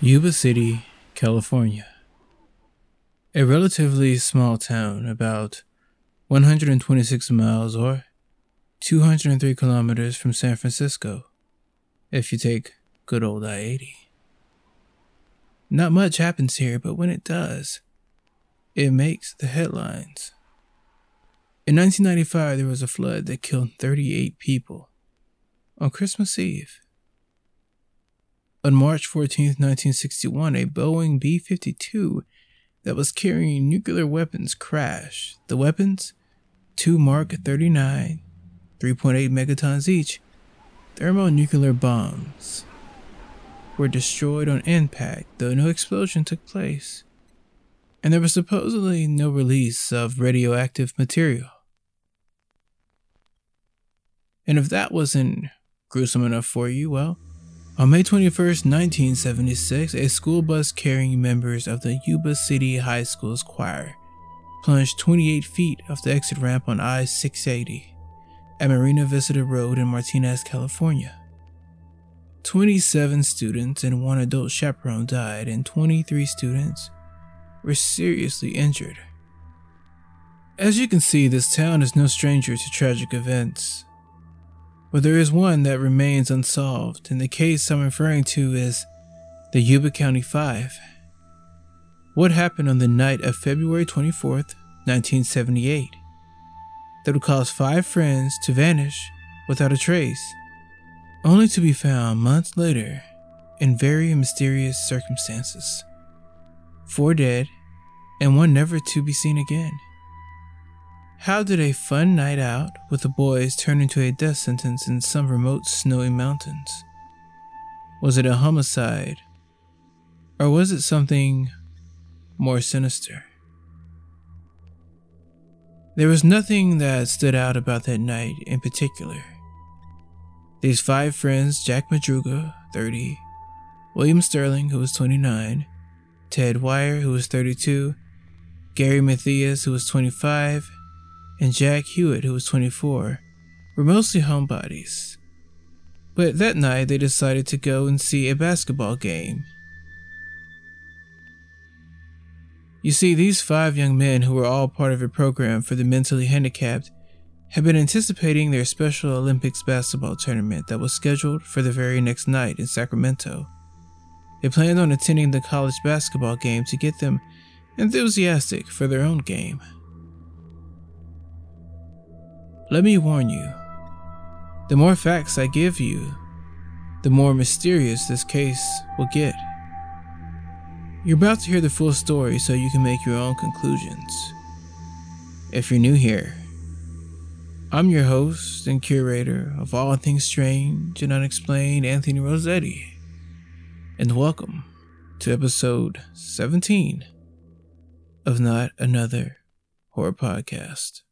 Yuba City, California. A relatively small town, about 126 miles or 203 kilometers from San Francisco, if you take good old I 80. Not much happens here, but when it does, it makes the headlines. In 1995, there was a flood that killed 38 people on Christmas Eve. On March 14, 1961, a Boeing B 52 that was carrying nuclear weapons crashed. The weapons, two Mark 39, 3.8 megatons each, thermonuclear bombs, were destroyed on impact, though no explosion took place. And there was supposedly no release of radioactive material. And if that wasn't gruesome enough for you, well, on May 21, 1976, a school bus carrying members of the Yuba City High School's choir plunged 28 feet off the exit ramp on I 680 at Marina Vista Road in Martinez, California. 27 students and one adult chaperone died, and 23 students were seriously injured. As you can see, this town is no stranger to tragic events. But there is one that remains unsolved, and the case I'm referring to is the Yuba County Five. What happened on the night of February 24th, 1978, that would cause five friends to vanish without a trace, only to be found months later in very mysterious circumstances? Four dead, and one never to be seen again. How did a fun night out with the boys turn into a death sentence in some remote snowy mountains? Was it a homicide? Or was it something more sinister? There was nothing that stood out about that night in particular. These five friends Jack Madruga, 30, William Sterling, who was 29, Ted Weiher, who was 32, Gary Mathias, who was 25, and Jack Huett, who was 24, were mostly homebodies. But that night they decided to go and see a basketball game. You see, these five young men, who were all part of a program for the mentally handicapped, had been anticipating their Special Olympics basketball tournament that was scheduled for the very next night in Sacramento. They planned on attending the college basketball game to get them enthusiastic for their own game. Let me warn you the more facts I give you, the more mysterious this case will get. You're about to hear the full story so you can make your own conclusions. If you're new here, I'm your host and curator of all things strange and unexplained, Anthony Rossetti, and welcome to episode 17 of Not Another Horror Podcast.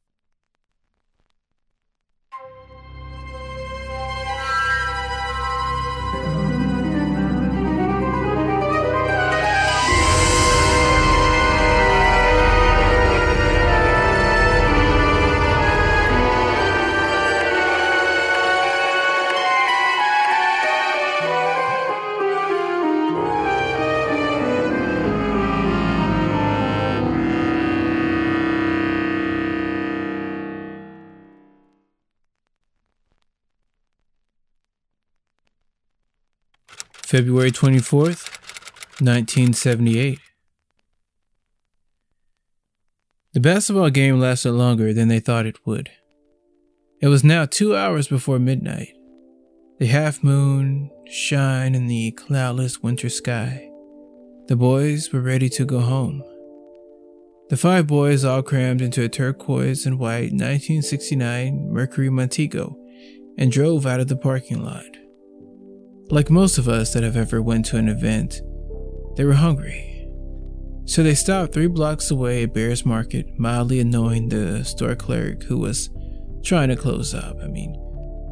February 24th, 1978. The basketball game lasted longer than they thought it would. It was now two hours before midnight. The half moon shine in the cloudless winter sky. The boys were ready to go home. The five boys all crammed into a turquoise and white 1969 Mercury Montego and drove out of the parking lot. Like most of us that have ever went to an event, they were hungry. So they stopped three blocks away at Behr's Market, mildly annoying the store clerk who was trying to close up. I mean,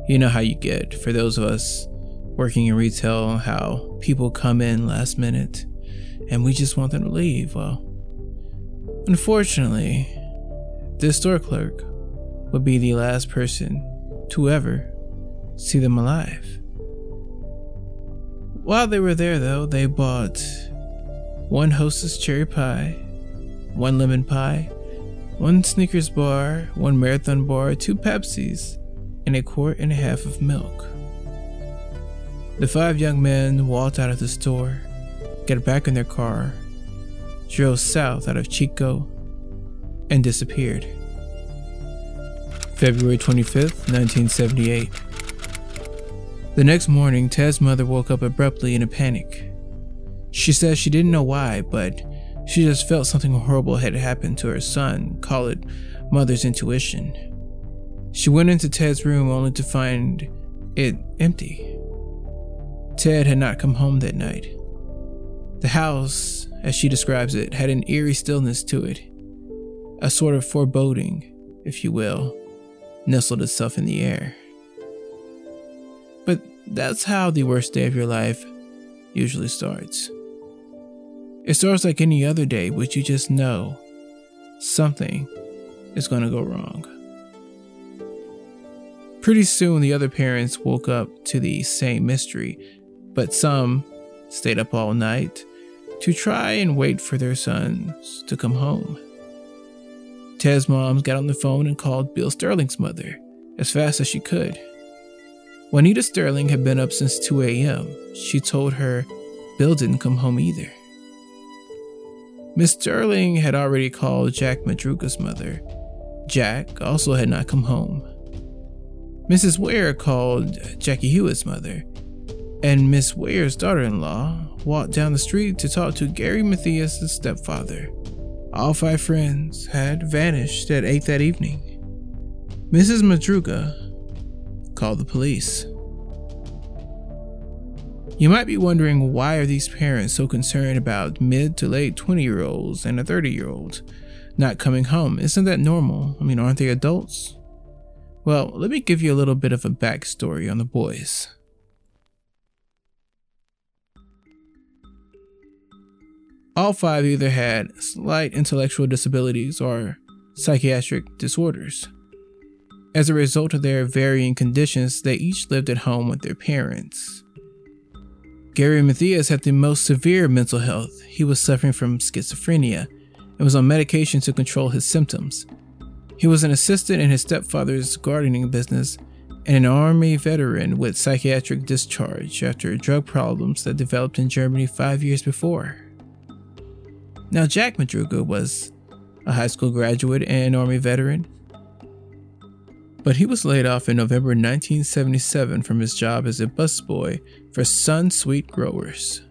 you know how you get for those of us working in retail, how people come in last minute and we just want them to leave. Well, unfortunately, this store clerk would be the last person to ever see them alive. While they were there, though, they bought one Hostess cherry pie, one lemon pie, one Snickers bar, one Marathon bar, two Pepsis, and a quart and a half of milk. The five young men walked out of the store, got back in their car, drove south out of Chico, and disappeared. February 25th, 1978. The next morning, Ted's mother woke up abruptly in a panic. She says she didn't know why, but she just felt something horrible had happened to her son, call it mother's intuition. She went into Ted's room only to find it empty. Ted had not come home that night. The house, as she describes it, had an eerie stillness to it, a sort of foreboding, if you will, nestled itself in the air. That's how the worst day of your life usually starts. It starts like any other day, but you just know something is going to go wrong. Pretty soon, the other parents woke up to the same mystery, but some stayed up all night to try and wait for their sons to come home. Ted's mom got on the phone and called Bill Sterling's mother as fast as she could. Juanita Sterling had been up since 2 a.m. She told her Bill didn't come home either. Miss Sterling had already called Jack Madruga's mother. Jack also had not come home. Mrs. Ware called Jackie Huett's mother, and Miss Ware's daughter in law walked down the street to talk to Gary Mathias' stepfather. All five friends had vanished at 8 that evening. Mrs. Madruga called the police. You might be wondering why are these parents so concerned about mid to late 20 year olds and a 30 year old not coming home? Isn't that normal? I mean, aren't they adults? Well, let me give you a little bit of a backstory on the boys. All five either had slight intellectual disabilities or psychiatric disorders. As a result of their varying conditions, they each lived at home with their parents. Gary Mathias had the most severe mental health. He was suffering from schizophrenia and was on medication to control his symptoms. He was an assistant in his stepfather's gardening business and an Army veteran with psychiatric discharge after drug problems that developed in Germany five years before. Now, Jack Madruga was a high school graduate and Army veteran but he was laid off in November 1977 from his job as a busboy for Sunsweet Growers.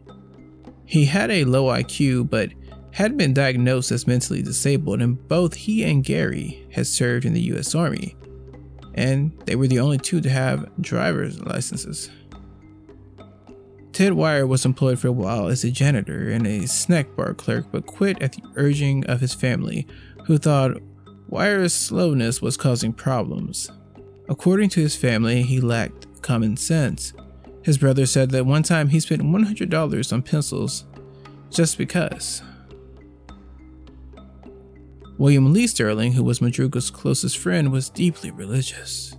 He had a low IQ, but had been diagnosed as mentally disabled, and both he and Gary had served in the US Army, and they were the only two to have driver's licenses. Ted Weiher was employed for a while as a janitor and a snack bar clerk, but quit at the urging of his family, who thought Weiher's slowness was causing problems. According to his family, he lacked common sense. His brother said that one time he spent $100 on pencils just because. William Lee Sterling, who was Madruga's closest friend, was deeply religious.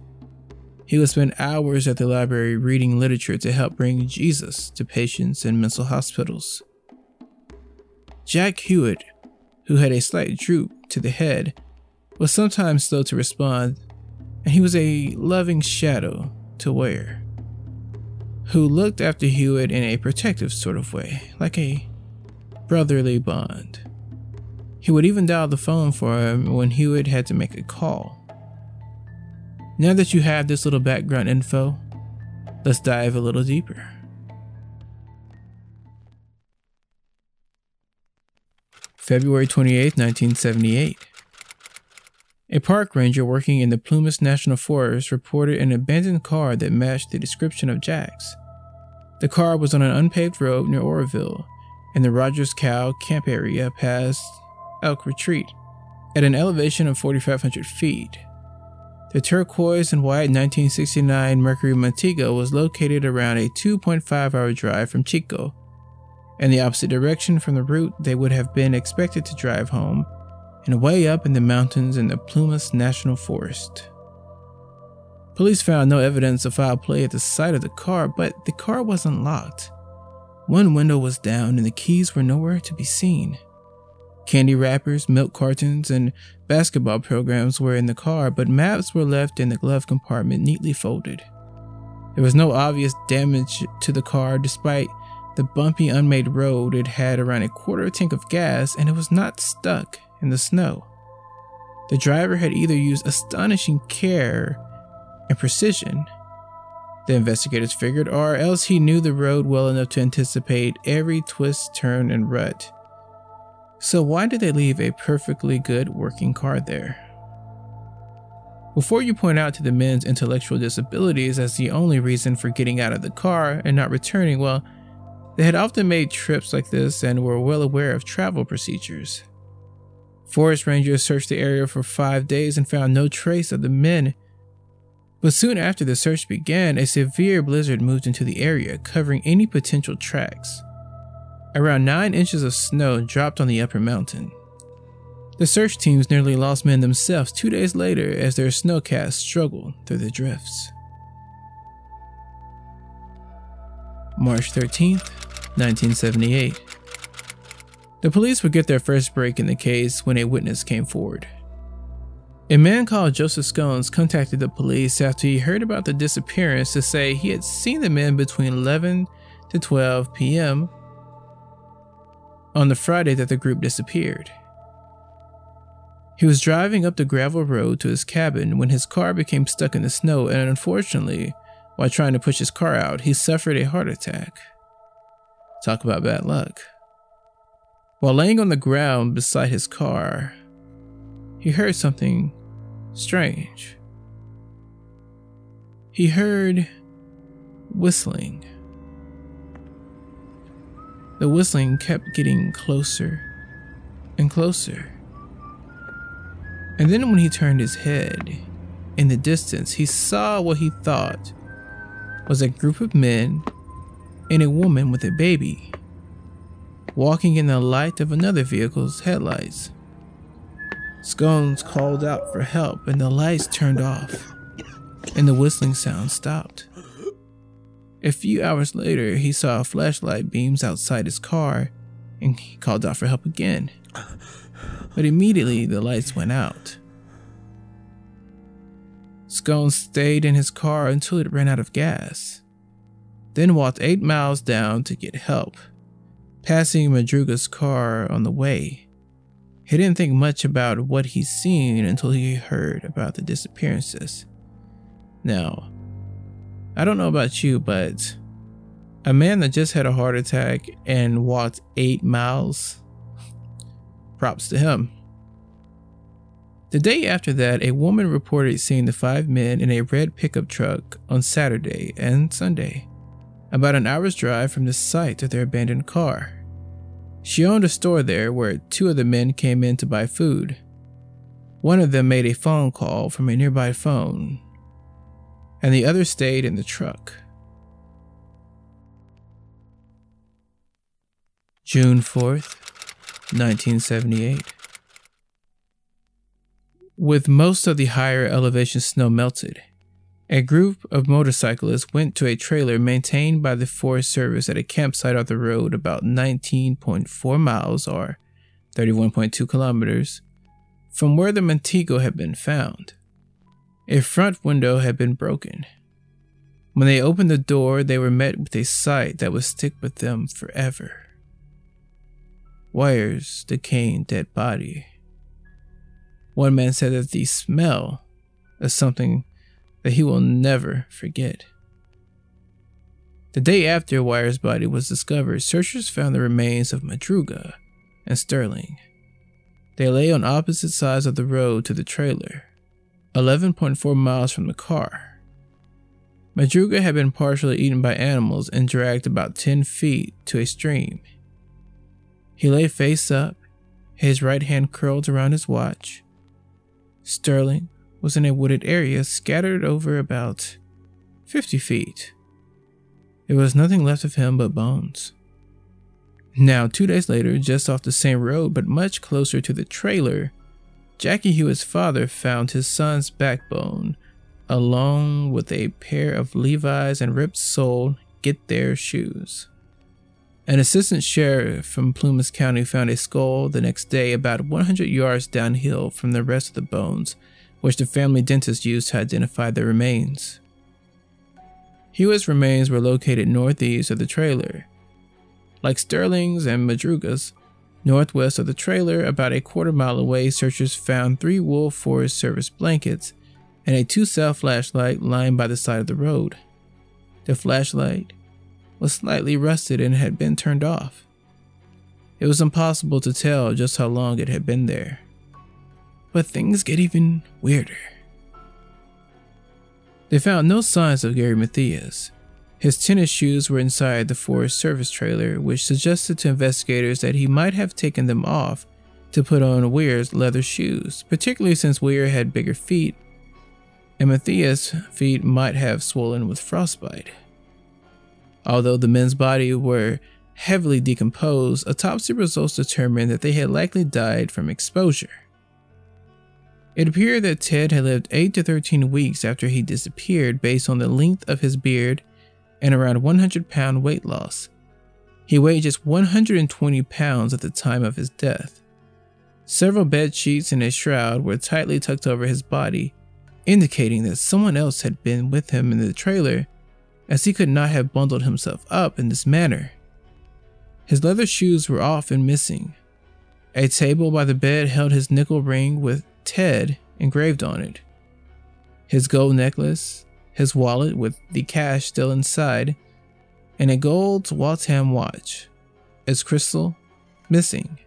He would spend hours at the library reading literature to help bring Jesus to patients in mental hospitals. Jack Huett, who had a slight droop to the head, was sometimes slow to respond, and he was a loving shadow to Ware, who looked after Huett in a protective sort of way, like a brotherly bond. He would even dial the phone for him when Huett had to make a call. Now that you have this little background info, let's dive a little deeper. February 28, 1978. A park ranger working in the Plumas National Forest reported an abandoned car that matched the description of Jack's. The car was on an unpaved road near Oroville, in the Rogers Cow camp area past Elk Retreat, at an elevation of 4,500 feet. The turquoise and white 1969 Mercury Montego was located around a 2.5 hour drive from Chico, in the opposite direction from the route they would have been expected to drive home and way up in the mountains in the Plumas National Forest. Police found no evidence of foul play at the site of the car, but the car wasn't locked. One window was down and the keys were nowhere to be seen. Candy wrappers, milk cartons, and basketball programs were in the car, but maps were left in the glove compartment neatly folded. There was no obvious damage to the car despite the bumpy, unmade road. It had around a quarter tank of gas and it was not stuck in the snow. The driver had either used astonishing care and precision, the investigators figured, or else he knew the road well enough to anticipate every twist, turn, and rut. So, why did they leave a perfectly good working car there? Before you point out to the men's intellectual disabilities as the only reason for getting out of the car and not returning, well, they had often made trips like this and were well aware of travel procedures. Forest rangers searched the area for five days and found no trace of the men. But soon after the search began, a severe blizzard moved into the area, covering any potential tracks. Around 9 inches of snow dropped on the upper mountain. The search teams nearly lost men themselves two days later as their snowcats struggled through the drifts. March 13th, 1978. The police would get their first break in the case when a witness came forward. A man called Joseph Schons contacted the police after he heard about the disappearance to say he had seen the men between 11 to 12 p.m. on the Friday that the group disappeared. He was driving up the gravel road to his cabin when his car became stuck in the snow, and unfortunately, while trying to push his car out, he suffered a heart attack. Talk about bad luck. While laying on the ground beside his car, he heard something strange. He heard whistling. The whistling kept getting closer and closer. And then when he turned his head, in the distance, he saw what he thought was a group of men and a woman with a baby walking in the light of another vehicle's headlights. Schons called out for help and the lights turned off, and the whistling sound stopped. A few hours later, he saw flashlight beams outside his car and he called out for help again. But immediately the lights went out. Schons stayed in his car until it ran out of gas, then walked eight miles down to get help passing Madruga's car on the way. He didn't think much about what he'd seen until he heard about the disappearances. Now, I don't know about you, but a man that just had a heart attack and walked eight miles, props to him. The day after that, a woman reported seeing the five men in a red pickup truck on Saturday and Sunday about an hour's drive from the site of their abandoned car. She owned a store there where two of the men came in to buy food. One of them made a phone call from a nearby phone, and the other stayed in the truck. June 4th, 1978. With most of the higher elevation snow melted, a group of motorcyclists went to a trailer maintained by the Forest Service at a campsite off the road about 19.4 miles or 31.2 kilometers from where the Montego had been found. A front window had been broken. When they opened the door, they were met with a sight that would stick with them forever. Weiher's decaying dead body. One man said that the smell is something that he will never forget. The day after Weiher's body was discovered, searchers found the remains of Madruga and Sterling. They lay on opposite sides of the road to the trailer, 11.4 miles from the car. Madruga had been partially eaten by animals and dragged about 10 feet to a stream. He lay face up, his right hand curled around his watch. Sterling was in a wooded area scattered over about 50 feet. There was nothing left of him but bones. Now, two days later, just off the same road but much closer to the trailer, Jackie Huett's father found his son's backbone, along with a pair of Levi's and ripped sole Get There shoes. An assistant sheriff from Plumas County found a skull the next day about 100 yards downhill from the rest of the bones, which the family dentist used to identify the remains. Huett's remains were located northeast of the trailer. Like Sterling's and Madruga's, northwest of the trailer, about a quarter mile away, searchers found three wool Forest Service blankets and a two cell flashlight lying by the side of the road. The flashlight was slightly rusted and had been turned off. It was impossible to tell just how long it had been there. But things get even weirder. They found no signs of Gary Mathias. His tennis shoes were inside the Forest Service trailer, which suggested to investigators that he might have taken them off to put on Weir's leather shoes, particularly since Weir had bigger feet, and Mathias' feet might have swollen with frostbite. Although the men's bodies were heavily decomposed, autopsy results determined that they had likely died from exposure. It appeared that Ted had lived 8 to 13 weeks after he disappeared based on the length of his beard and around 100 pound weight loss. He weighed just 120 pounds at the time of his death. Several bed sheets and a shroud were tightly tucked over his body, indicating that someone else had been with him in the trailer as he could not have bundled himself up in this manner. His leather shoes were off and missing. A table by the bed held his nickel ring with Ted engraved on it. His gold necklace, his wallet with the cash still inside, and a gold Waltham watch, its crystal missing,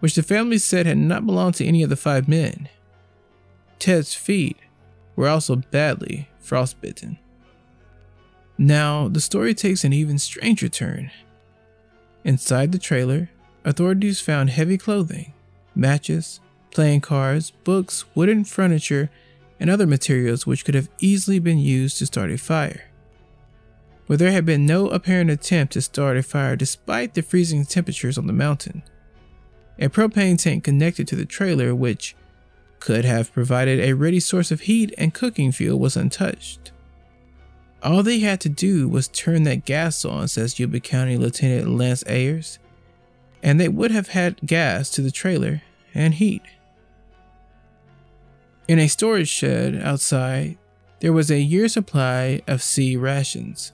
which the family said had not belonged to any of the five men. Ted's feet were also badly frostbitten. Now, the story takes an even stranger turn. Inside the trailer, authorities found heavy clothing, matches, playing cards, books, wooden furniture, and other materials which could have easily been used to start a fire. But there had been no apparent attempt to start a fire despite the freezing temperatures on the mountain. A propane tank connected to the trailer, which could have provided a ready source of heat and cooking fuel, was untouched. All they had to do was turn that gas on, says Yuba County Lieutenant Lance Ayers, and they would have had gas to the trailer and heat. In a storage shed outside, there was a year's supply of C rations.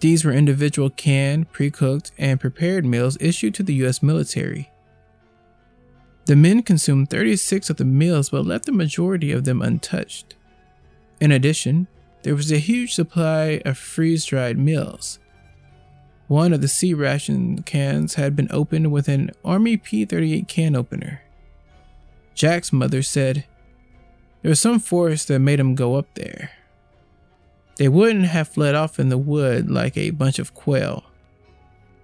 These were individual canned, pre cooked, and prepared meals issued to the U.S. military. The men consumed 36 of the meals but left the majority of them untouched. In addition, there was a huge supply of freeze dried meals. One of the C ration cans had been opened with an Army P 38 can opener. Jack's mother said, There was some force that made them go up there. They wouldn't have fled off in the wood like a bunch of quail.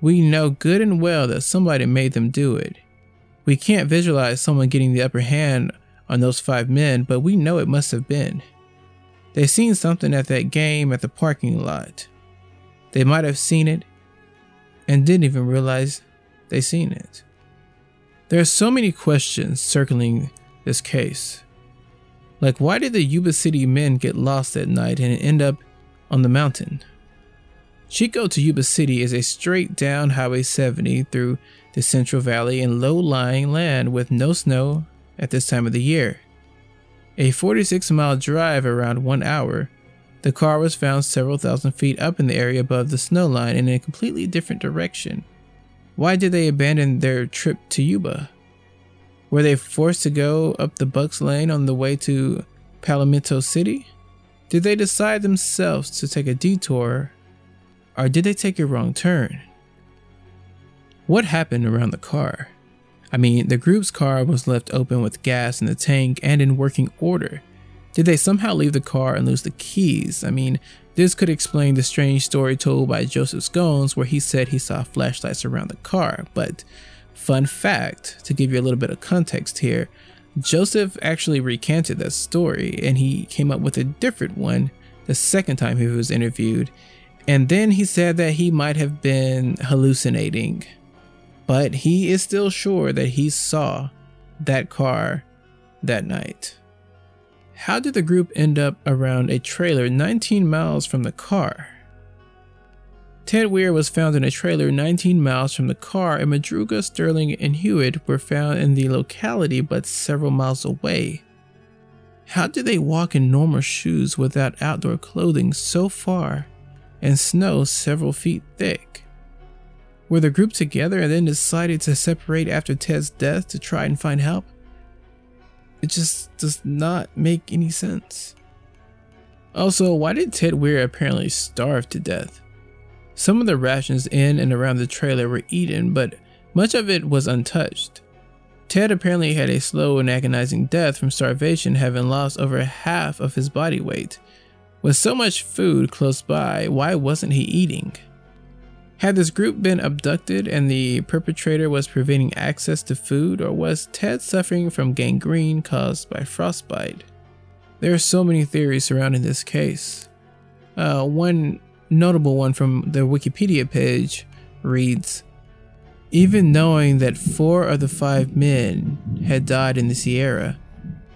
We know good and well that somebody made them do it. We can't visualize someone getting the upper hand on those five men, but we know it must have been. They seen something at that game at the parking lot. They might have seen it and didn't even realize they seen it. There are so many questions circling this case. Like why did the Yuba City men get lost that night and end up on the mountain? Chico to Yuba City is a straight down Highway 70 through the Central Valley in low lying land with no snow at this time of the year. A 46 mile drive around one hour, the car was found several thousand feet up in the area above the snow line in a completely different direction. Why did they abandon their trip to Yuba? Were they forced to go up the Bucks Lake on the way to Palomito City? Did they decide themselves to take a detour, or did they take a wrong turn? What happened around the car? I mean, the group's car was left open with gas in the tank and in working order. Did they somehow leave the car and lose the keys? I mean, this could explain the strange story told by Joseph Schons where he said he saw flashlights around the car. But, fun fact, to give you a little bit of context here, Joseph actually recanted that story and he came up with a different one the second time he was interviewed. And then he said that he might have been hallucinating but he is still sure that he saw that car that night. How did the group end up around a trailer 19 miles from the car? Ted Weir was found in a trailer 19 miles from the car, and Madruga, Sterling, and Huett were found in the locality but several miles away. How did they walk in normal shoes without outdoor clothing so far and snow several feet thick? Were the group together and then decided to separate after Ted's death to try and find help? It just does not make any sense. Also, why did Ted Weir apparently starve to death? Some of the rations in and around the trailer were eaten, but much of it was untouched. Ted apparently had a slow and agonizing death from starvation, having lost over half of his body weight. With so much food close by, why wasn't he eating? Had this group been abducted and the perpetrator was preventing access to food, or was Ted suffering from gangrene caused by frostbite? There are so many theories surrounding this case. Uh, one notable one from the Wikipedia page reads even knowing that four of the five men had died in the Sierra,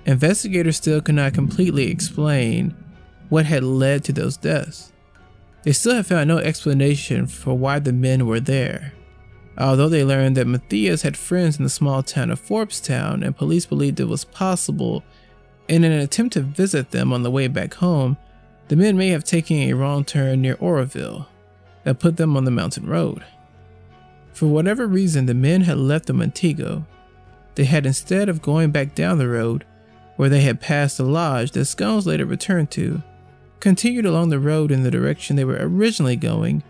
investigators still could not completely explain what had led to those deaths. They still have found no explanation for why the men were there. Although they learned that Mathias had friends in the small town of Forbestown and police believed it was possible, in an attempt to visit them on the way back home, the men may have taken a wrong turn near Oroville that put them on the mountain road. For whatever reason, the men had left the Montego. They had instead of going back down the road, where they had passed the lodge that Schons later returned to, continued along the road in the direction they were originally going.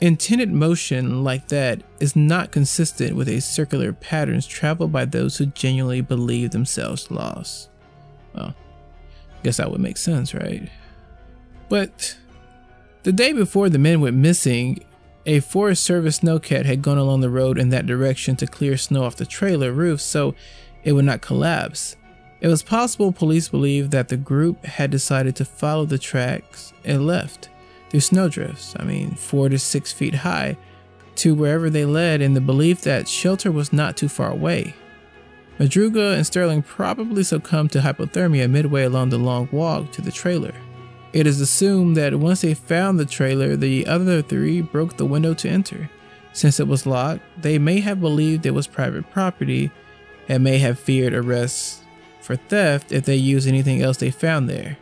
Intended motion like that is not consistent with a circular patterns traveled by those who genuinely believe themselves lost. Well, guess that would make sense, right? But the day before the men went missing, a Forest Service snowcat had gone along the road in that direction to clear snow off the trailer roof so it would not collapse. It was possible police believed that the group had decided to follow the tracks and left through snowdrifts, I mean, four to six feet high, to wherever they led in the belief that shelter was not too far away. Madruga and Sterling probably succumbed to hypothermia midway along the long walk to the trailer. It is assumed that once they found the trailer, the other three broke the window to enter. Since it was locked, they may have believed it was private property and may have feared arrest for theft if they used anything else they found there.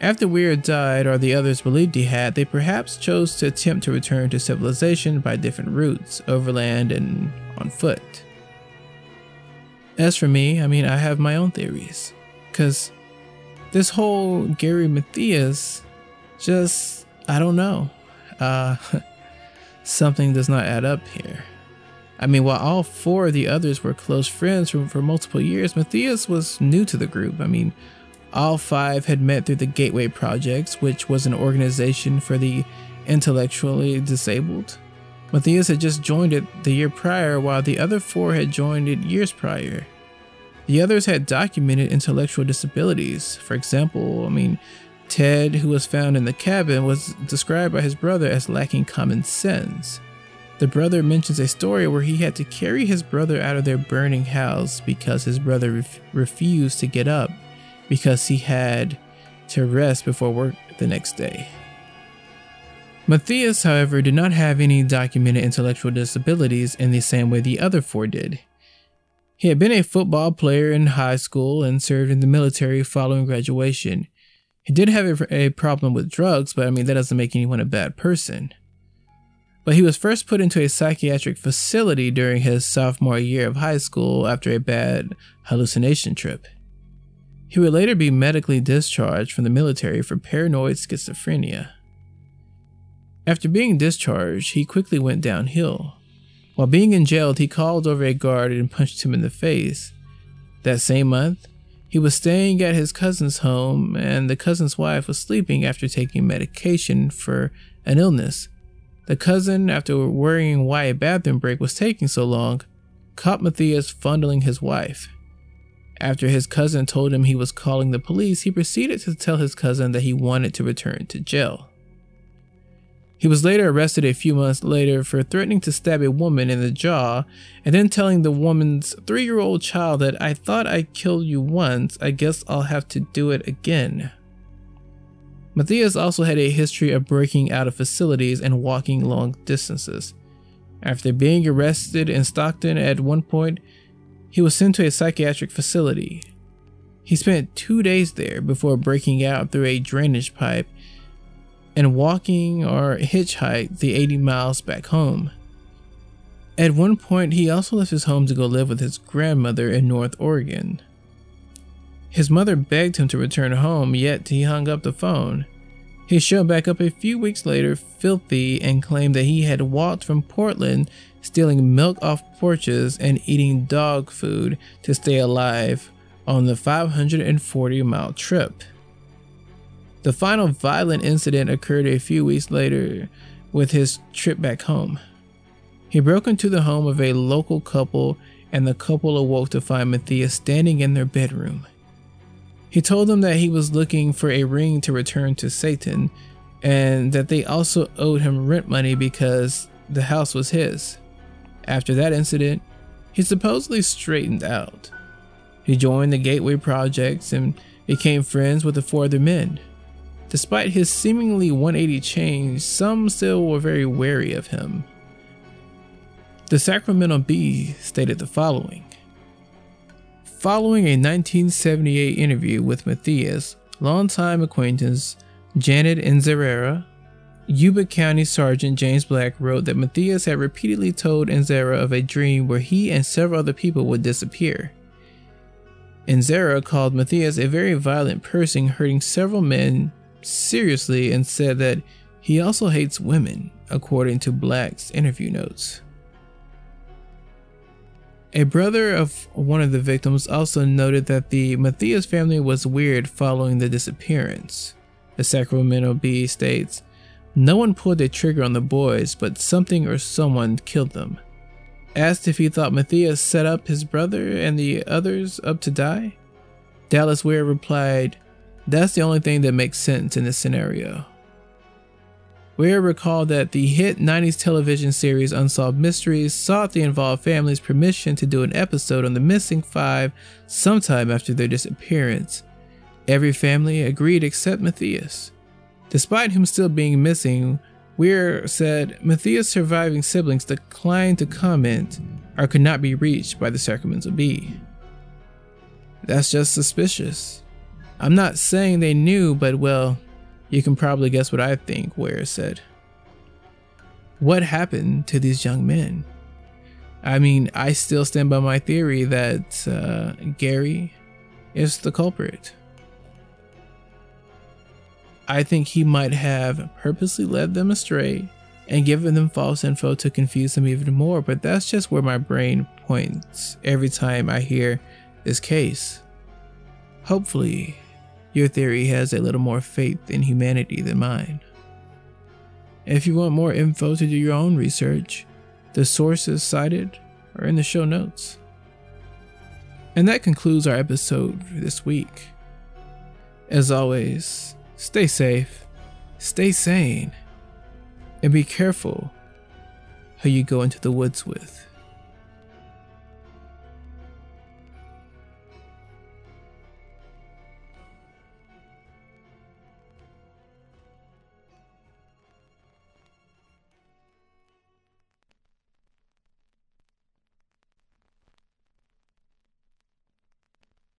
After Weir died, or the others believed he had, they perhaps chose to attempt to return to civilization by different routes, overland and on foot. As for me, I mean, I have my own theories. Because this whole Gary Mathias, just, I don't know. Uh, something does not add up here. I mean, while all four of the others were close friends for, for multiple years, Mathias was new to the group. I mean, all five had met through the Gateway Projects, which was an organization for the intellectually disabled. Mathias had just joined it the year prior, while the other four had joined it years prior. The others had documented intellectual disabilities. For example, I mean, Ted, who was found in the cabin, was described by his brother as lacking common sense. The brother mentions a story where he had to carry his brother out of their burning house because his brother ref- refused to get up because he had to rest before work the next day. Mathias, however, did not have any documented intellectual disabilities in the same way the other four did. He had been a football player in high school and served in the military following graduation. He did have a, a, problem with drugs, but I mean, that doesn't make anyone a bad person. But he was first put into a psychiatric facility during his sophomore year of high school after a bad hallucination trip. He would later be medically discharged from the military for paranoid schizophrenia. After being discharged, he quickly went downhill. While being in jail, he called over a guard and punched him in the face. That same month, he was staying at his cousin's home, and the cousin's wife was sleeping after taking medication for an illness. The cousin, after worrying why a bathroom break was taking so long, caught Mathias fondling his wife. After his cousin told him he was calling the police, he proceeded to tell his cousin that he wanted to return to jail. He was later arrested a few months later for threatening to stab a woman in the jaw and then telling the woman's three year old child that I thought I killed you once, I guess I'll have to do it again. Mathias also had a history of breaking out of facilities and walking long distances. After being arrested in Stockton at one point, he was sent to a psychiatric facility. He spent two days there before breaking out through a drainage pipe and walking or hitchhiked the 80 miles back home. At one point, he also left his home to go live with his grandmother in North Oregon. His mother begged him to return home, yet he hung up the phone. He showed back up a few weeks later, filthy, and claimed that he had walked from Portland, stealing milk off porches and eating dog food to stay alive on the 540 mile trip. The final violent incident occurred a few weeks later with his trip back home. He broke into the home of a local couple, and the couple awoke to find Mathias standing in their bedroom. He told them that he was looking for a ring to return to Satan and that they also owed him rent money because the house was his. After that incident, he supposedly straightened out. He joined the Gateway Projects and became friends with the four other men. Despite his seemingly 180 change, some still were very wary of him. The Sacramento Bee stated the following Following a 1978 interview with Mathias, longtime acquaintance Janet Inzerera, Yuba County Sergeant James Black wrote that Mathias had repeatedly told Inzera of a dream where he and several other people would disappear. Inzera called Mathias a very violent person, hurting several men seriously, and said that he also hates women, according to Black's interview notes. A brother of one of the victims also noted that the Mathias family was weird following the disappearance. The Sacramento Bee states, No one pulled the trigger on the boys, but something or someone killed them. Asked if he thought Mathias set up his brother and the others up to die, Dallas Ware replied, That's the only thing that makes sense in this scenario. Weir recalled that the hit 90s television series Unsolved Mysteries sought the involved family's permission to do an episode on the missing five sometime after their disappearance. Every family agreed except Mathias. Despite him still being missing, Weir said Mathias' surviving siblings declined to comment or could not be reached by the Sacramento Bee. That's just suspicious. I'm not saying they knew, but well, you can probably guess what I think, Ware said. What happened to these young men? I mean, I still stand by my theory that uh, Gary is the culprit. I think he might have purposely led them astray and given them false info to confuse them even more, but that's just where my brain points every time I hear this case. Hopefully, your theory has a little more faith in humanity than mine. If you want more info to do your own research, the sources cited are in the show notes. And that concludes our episode for this week. As always, stay safe, stay sane, and be careful who you go into the woods with.